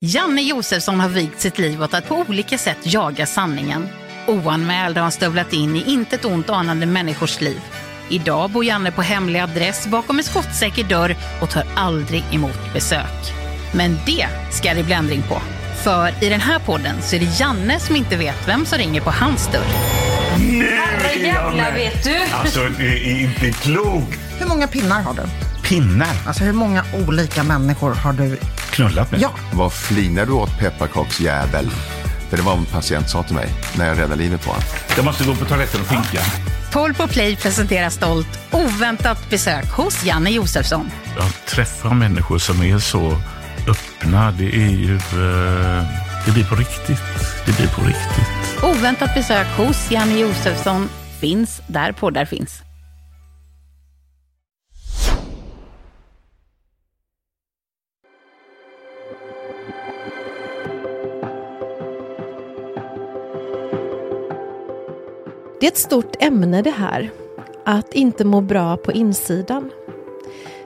Janne Josefsson har vigt sitt liv åt att på olika sätt jaga sanningen. Oanmäld har han stövlat in i intet ont anande människors liv. Idag bor Janne på hemlig adress bakom en skottsäker dörr och tar aldrig emot besök. Men det ska det bli ändring på. För i den här podden så är det Janne som inte vet vem som ringer på hans dörr. Herrejävlar vet du! Alltså, det är inte klokt. Hur många pinnar har du? Pinnar. Alltså hur många olika människor har du? Knullat med. Ja. Vad flinar du åt pepparkaksjävel? För det var vad en patient sa till mig när jag räddade livet på honom. Jag måste gå på toaletten och pinka. Paul på Play presenterar stolt oväntat besök hos Janne Josefsson. Jag träffar människor som är så öppna. Det är ju... eh, Det blir på riktigt. Det blir på riktigt. Oväntat besök hos Janne Josefsson finns där poddar finns. Det är ett stort ämne det här, att inte må bra på insidan.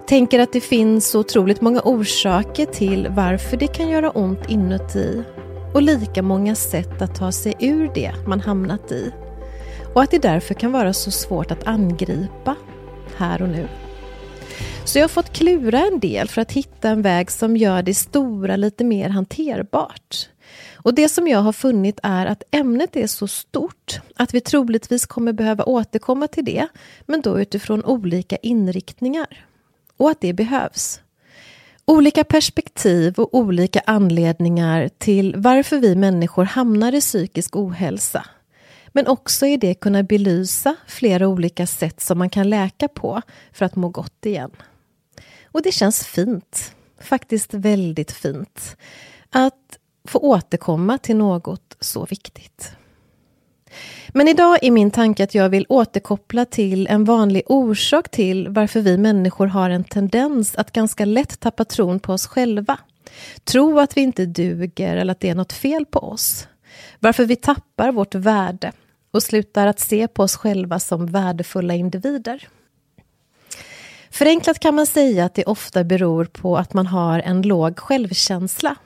Tänker att det finns så otroligt många orsaker till varför det kan göra ont inuti och lika många sätt att ta sig ur det man hamnat i. Och att det därför kan vara så svårt att angripa här och nu. Så jag har fått klura en del för att hitta en väg som gör det stora lite mer hanterbart. Och det som jag har funnit är att ämnet är så stort att vi troligtvis kommer behöva återkomma till det, men då utifrån olika inriktningar. Och att det behövs. Olika perspektiv och olika anledningar till varför vi människor hamnar i psykisk ohälsa. Men också i det kunna belysa flera olika sätt som man kan läka på för att må gott igen. Och det känns fint. Faktiskt väldigt fint. Att få återkomma till något så viktigt. Men idag är min tanke att jag vill återkoppla till en vanlig orsak till varför vi människor har en tendens att ganska lätt tappa tron på oss själva. Tro att vi inte duger eller att det är något fel på oss. Varför vi tappar vårt värde och slutar att se på oss själva som värdefulla individer. Förenklat kan man säga att det ofta beror på att man har en låg självkänsla.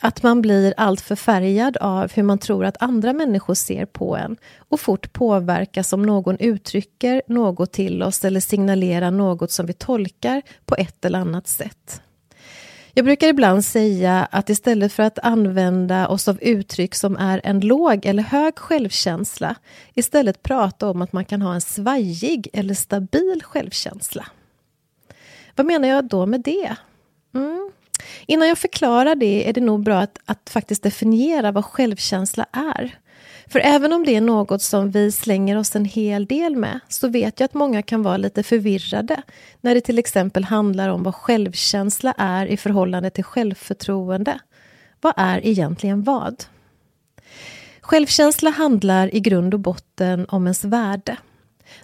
Att man blir alltför färgad av hur man tror att andra människor ser på en och fort påverkas om någon uttrycker något till oss eller signalerar något som vi tolkar på ett eller annat sätt. Jag brukar ibland säga att istället för att använda oss av uttryck som är en låg eller hög självkänsla istället prata om att man kan ha en svajig eller stabil självkänsla. Vad menar jag då med det? Mm. Innan jag förklarar det är det nog bra att, att faktiskt definiera vad självkänsla är. För även om det är något som vi slänger oss en hel del med så vet jag att många kan vara lite förvirrade när det till exempel handlar om vad självkänsla är i förhållande till självförtroende. Vad är egentligen vad? Självkänsla handlar i grund och botten om ens värde.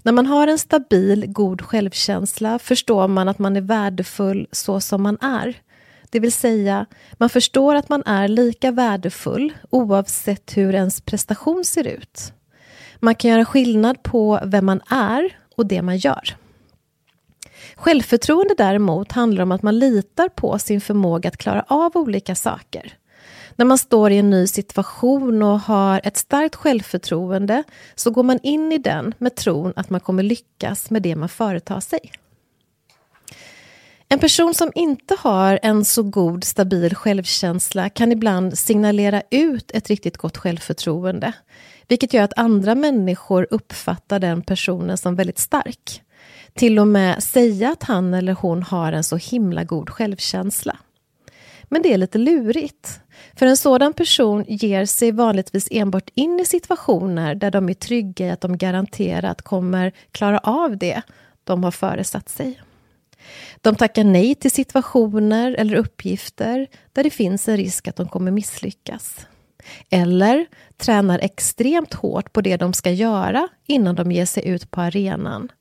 När man har en stabil, god självkänsla förstår man att man är värdefull så som man är. Det vill säga, man förstår att man är lika värdefull oavsett hur ens prestation ser ut. Man kan göra skillnad på vem man är och det man gör. Självförtroende däremot handlar om att man litar på sin förmåga att klara av olika saker. När man står i en ny situation och har ett starkt självförtroende så går man in i den med tron att man kommer lyckas med det man företar sig. En person som inte har en så god, stabil självkänsla kan ibland signalera ut ett riktigt gott självförtroende, vilket gör att andra människor uppfattar den personen som väldigt stark. Till och med säga att han eller hon har en så himla god självkänsla. Men det är lite lurigt, för en sådan person ger sig vanligtvis enbart in i situationer där de är trygga i att de garanterat kommer klara av det de har föresatt sig. De tackar nej till situationer eller uppgifter där det finns en risk att de kommer misslyckas. Eller tränar extremt hårt på det de ska göra innan de ger sig ut på arenan.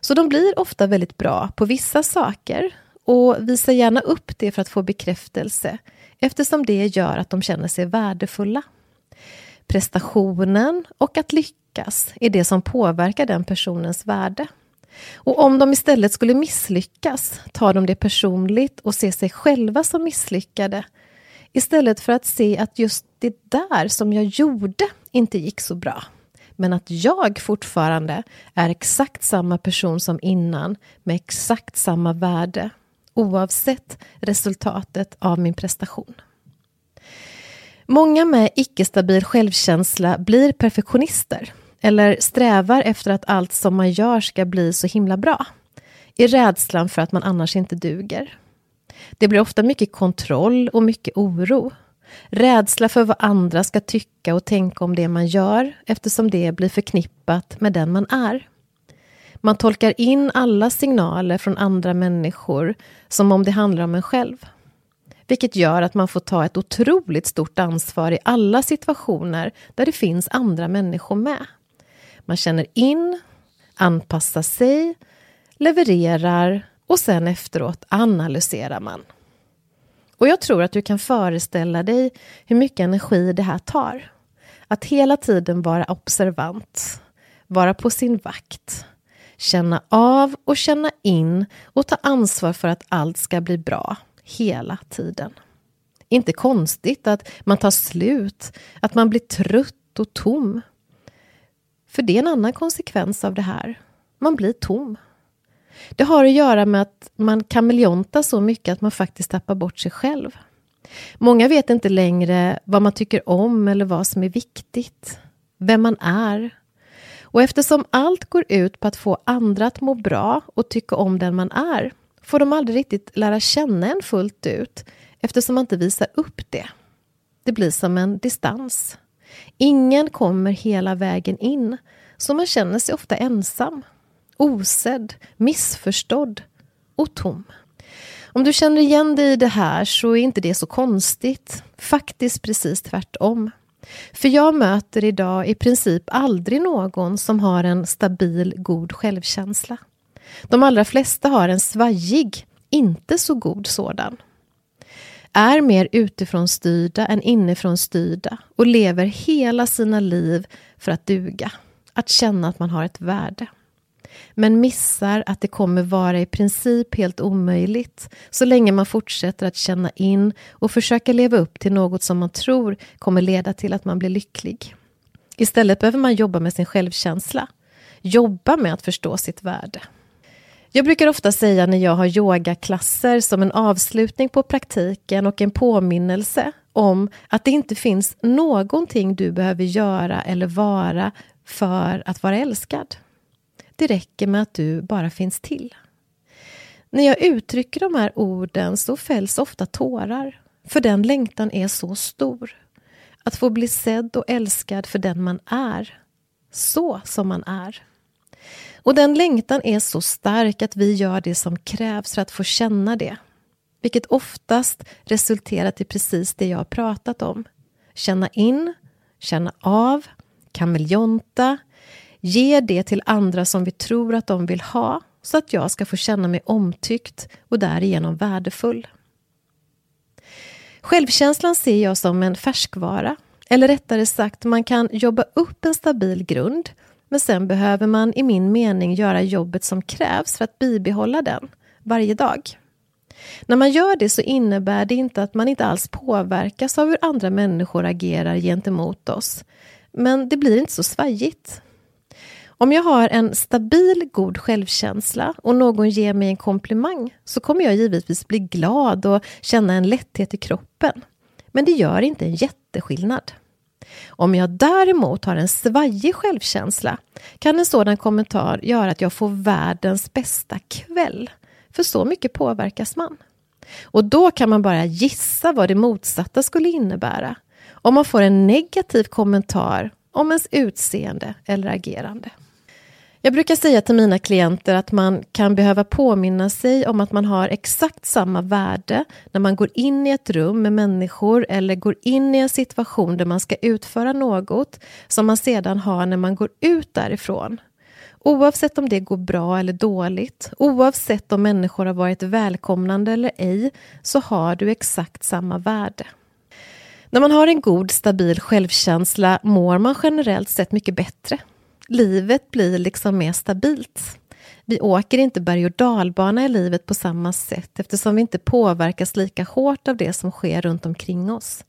Så de blir ofta väldigt bra på vissa saker och visar gärna upp det för att få bekräftelse eftersom det gör att de känner sig värdefulla. Prestationen och att lyckas är det som påverkar den personens värde. Och om de istället skulle misslyckas tar de det personligt och ser sig själva som misslyckade. Istället för att se att just det där som jag gjorde inte gick så bra. Men att jag fortfarande är exakt samma person som innan med exakt samma värde oavsett resultatet av min prestation. Många med icke-stabil självkänsla blir perfektionister eller strävar efter att allt som man gör ska bli så himla bra i rädslan för att man annars inte duger. Det blir ofta mycket kontroll och mycket oro. Rädsla för vad andra ska tycka och tänka om det man gör eftersom det blir förknippat med den man är. Man tolkar in alla signaler från andra människor som om det handlar om en själv. Vilket gör att man får ta ett otroligt stort ansvar i alla situationer där det finns andra människor med. Man känner in, anpassar sig, levererar och sen efteråt analyserar man. Och jag tror att du kan föreställa dig hur mycket energi det här tar. Att hela tiden vara observant, vara på sin vakt, känna av och känna in och ta ansvar för att allt ska bli bra hela tiden. Inte konstigt att man tar slut, att man blir trött och tom. För det är en annan konsekvens av det här. Man blir tom. Det har att göra med att man kameleontar så mycket att man faktiskt tappar bort sig själv. Många vet inte längre vad man tycker om eller vad som är viktigt, vem man är. Och eftersom allt går ut på att få andra att må bra och tycka om den man är får de aldrig riktigt lära känna en fullt ut eftersom man inte visar upp det. Det blir som en distans. Ingen kommer hela vägen in, så man känner sig ofta ensam osedd, missförstådd och tom. Om du känner igen dig i det här så är inte det så konstigt. Faktiskt precis tvärtom. För jag möter idag i princip aldrig någon som har en stabil, god självkänsla. De allra flesta har en svajig, inte så god sådan. Är mer utifrån styrda än inifrån styrda och lever hela sina liv för att duga. Att känna att man har ett värde men missar att det kommer vara i princip helt omöjligt så länge man fortsätter att känna in och försöka leva upp till något som man tror kommer leda till att man blir lycklig. Istället behöver man jobba med sin självkänsla. Jobba med att förstå sitt värde. Jag brukar ofta säga när jag har yogaklasser som en avslutning på praktiken och en påminnelse om att det inte finns någonting du behöver göra eller vara för att vara älskad. Det räcker med att du bara finns till. När jag uttrycker de här orden så fälls ofta tårar, för den längtan är så stor. Att få bli sedd och älskad för den man är, så som man är. Och den längtan är så stark att vi gör det som krävs för att få känna det. Vilket oftast resulterat i precis det jag har pratat om. Känna in, känna av, kameleonta, Ge det till andra som vi tror att de vill ha så att jag ska få känna mig omtyckt och därigenom värdefull. Självkänslan ser jag som en färskvara. Eller rättare sagt, man kan jobba upp en stabil grund men sen behöver man i min mening göra jobbet som krävs för att bibehålla den varje dag. När man gör det så innebär det inte att man inte alls påverkas av hur andra människor agerar gentemot oss. Men det blir inte så svajigt. Om jag har en stabil, god självkänsla och någon ger mig en komplimang så kommer jag givetvis bli glad och känna en lätthet i kroppen. Men det gör inte en jätteskillnad. Om jag däremot har en svajig självkänsla kan en sådan kommentar göra att jag får världens bästa kväll. För så mycket påverkas man. Och då kan man bara gissa vad det motsatta skulle innebära om man får en negativ kommentar om ens utseende eller agerande. Jag brukar säga till mina klienter att man kan behöva påminna sig om att man har exakt samma värde när man går in i ett rum med människor eller går in i en situation där man ska utföra något som man sedan har när man går ut därifrån. Oavsett om det går bra eller dåligt, oavsett om människor har varit välkomnande eller ej, så har du exakt samma värde. När man har en god, stabil självkänsla mår man generellt sett mycket bättre livet blir liksom mer stabilt. Vi åker inte berg och dalbana i livet på samma sätt eftersom vi inte påverkas lika hårt av det som sker runt omkring oss.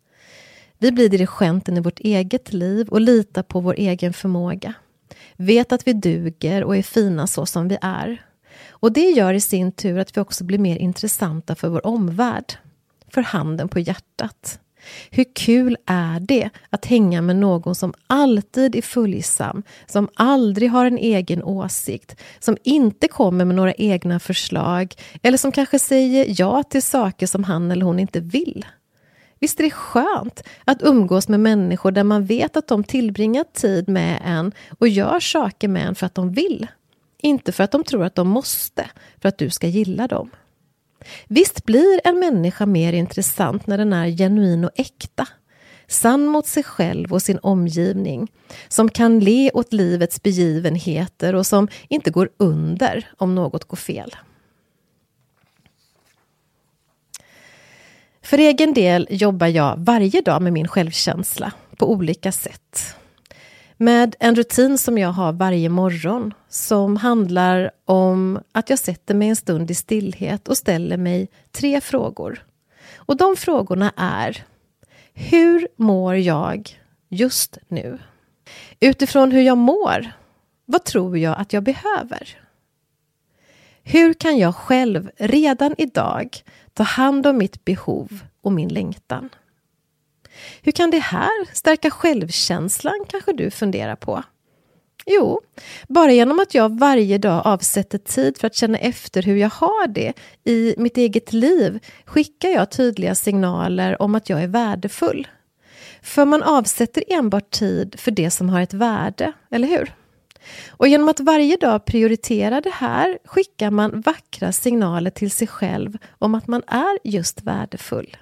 Vi blir dirigenten i vårt eget liv och litar på vår egen förmåga. Vet att vi duger och är fina så som vi är. Och det gör i sin tur att vi också blir mer intressanta för vår omvärld. För handen på hjärtat. Hur kul är det att hänga med någon som alltid är följsam, som aldrig har en egen åsikt, som inte kommer med några egna förslag eller som kanske säger ja till saker som han eller hon inte vill? Visst är det skönt att umgås med människor där man vet att de tillbringar tid med en och gör saker med en för att de vill? Inte för att de tror att de måste, för att du ska gilla dem. Visst blir en människa mer intressant när den är genuin och äkta. Sann mot sig själv och sin omgivning. Som kan le åt livets begivenheter och som inte går under om något går fel. För egen del jobbar jag varje dag med min självkänsla på olika sätt. Med en rutin som jag har varje morgon som handlar om att jag sätter mig en stund i stillhet och ställer mig tre frågor. Och de frågorna är Hur mår jag just nu? Utifrån hur jag mår, vad tror jag att jag behöver? Hur kan jag själv redan idag ta hand om mitt behov och min längtan? Hur kan det här stärka självkänslan, kanske du funderar på? Jo, bara genom att jag varje dag avsätter tid för att känna efter hur jag har det i mitt eget liv skickar jag tydliga signaler om att jag är värdefull. För man avsätter enbart tid för det som har ett värde, eller hur? Och genom att varje dag prioritera det här skickar man vackra signaler till sig själv om att man är just värdefull.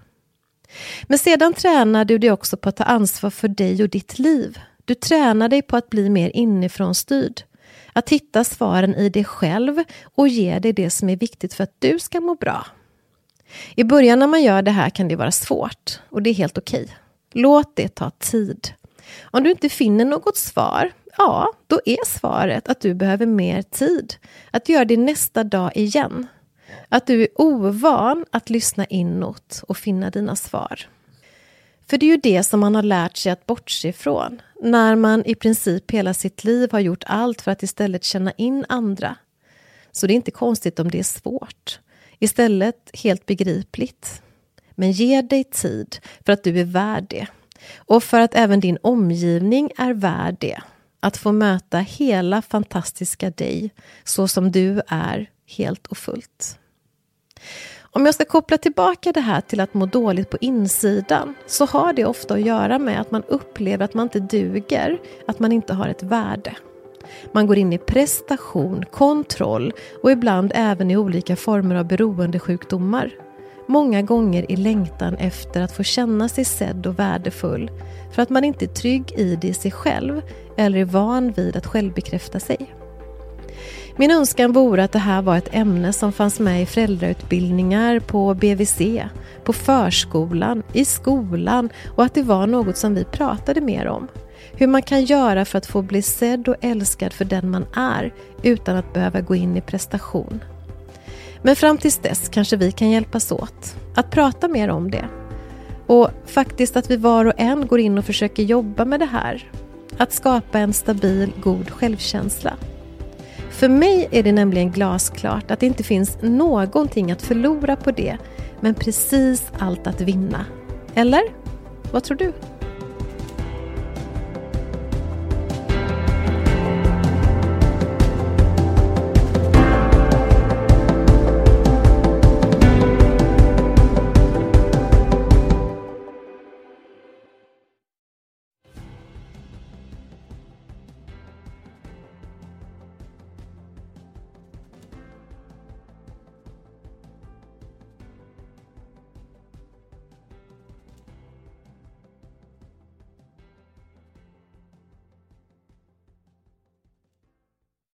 Men sedan tränar du dig också på att ta ansvar för dig och ditt liv. Du tränar dig på att bli mer inifrån styrd. Att hitta svaren i dig själv och ge dig det som är viktigt för att du ska må bra. I början när man gör det här kan det vara svårt och det är helt okej. Låt det ta tid. Om du inte finner något svar, ja, då är svaret att du behöver mer tid. Att göra det nästa dag igen. Att du är ovan att lyssna inåt och finna dina svar. För det är ju det som man har lärt sig att bortse ifrån när man i princip hela sitt liv har gjort allt för att istället känna in andra. Så det är inte konstigt om det är svårt. Istället helt begripligt. Men ge dig tid för att du är värd det. Och för att även din omgivning är värd det. Att få möta hela fantastiska dig så som du är helt och fullt. Om jag ska koppla tillbaka det här till att må dåligt på insidan så har det ofta att göra med att man upplever att man inte duger, att man inte har ett värde. Man går in i prestation, kontroll och ibland även i olika former av beroendesjukdomar. Många gånger i längtan efter att få känna sig sedd och värdefull för att man inte är trygg i det i sig själv eller är van vid att självbekräfta sig. Min önskan vore att det här var ett ämne som fanns med i föräldrautbildningar, på BVC, på förskolan, i skolan och att det var något som vi pratade mer om. Hur man kan göra för att få bli sedd och älskad för den man är utan att behöva gå in i prestation. Men fram tills dess kanske vi kan hjälpas åt att prata mer om det. Och faktiskt att vi var och en går in och försöker jobba med det här. Att skapa en stabil, god självkänsla. För mig är det nämligen glasklart att det inte finns någonting att förlora på det, men precis allt att vinna. Eller? Vad tror du?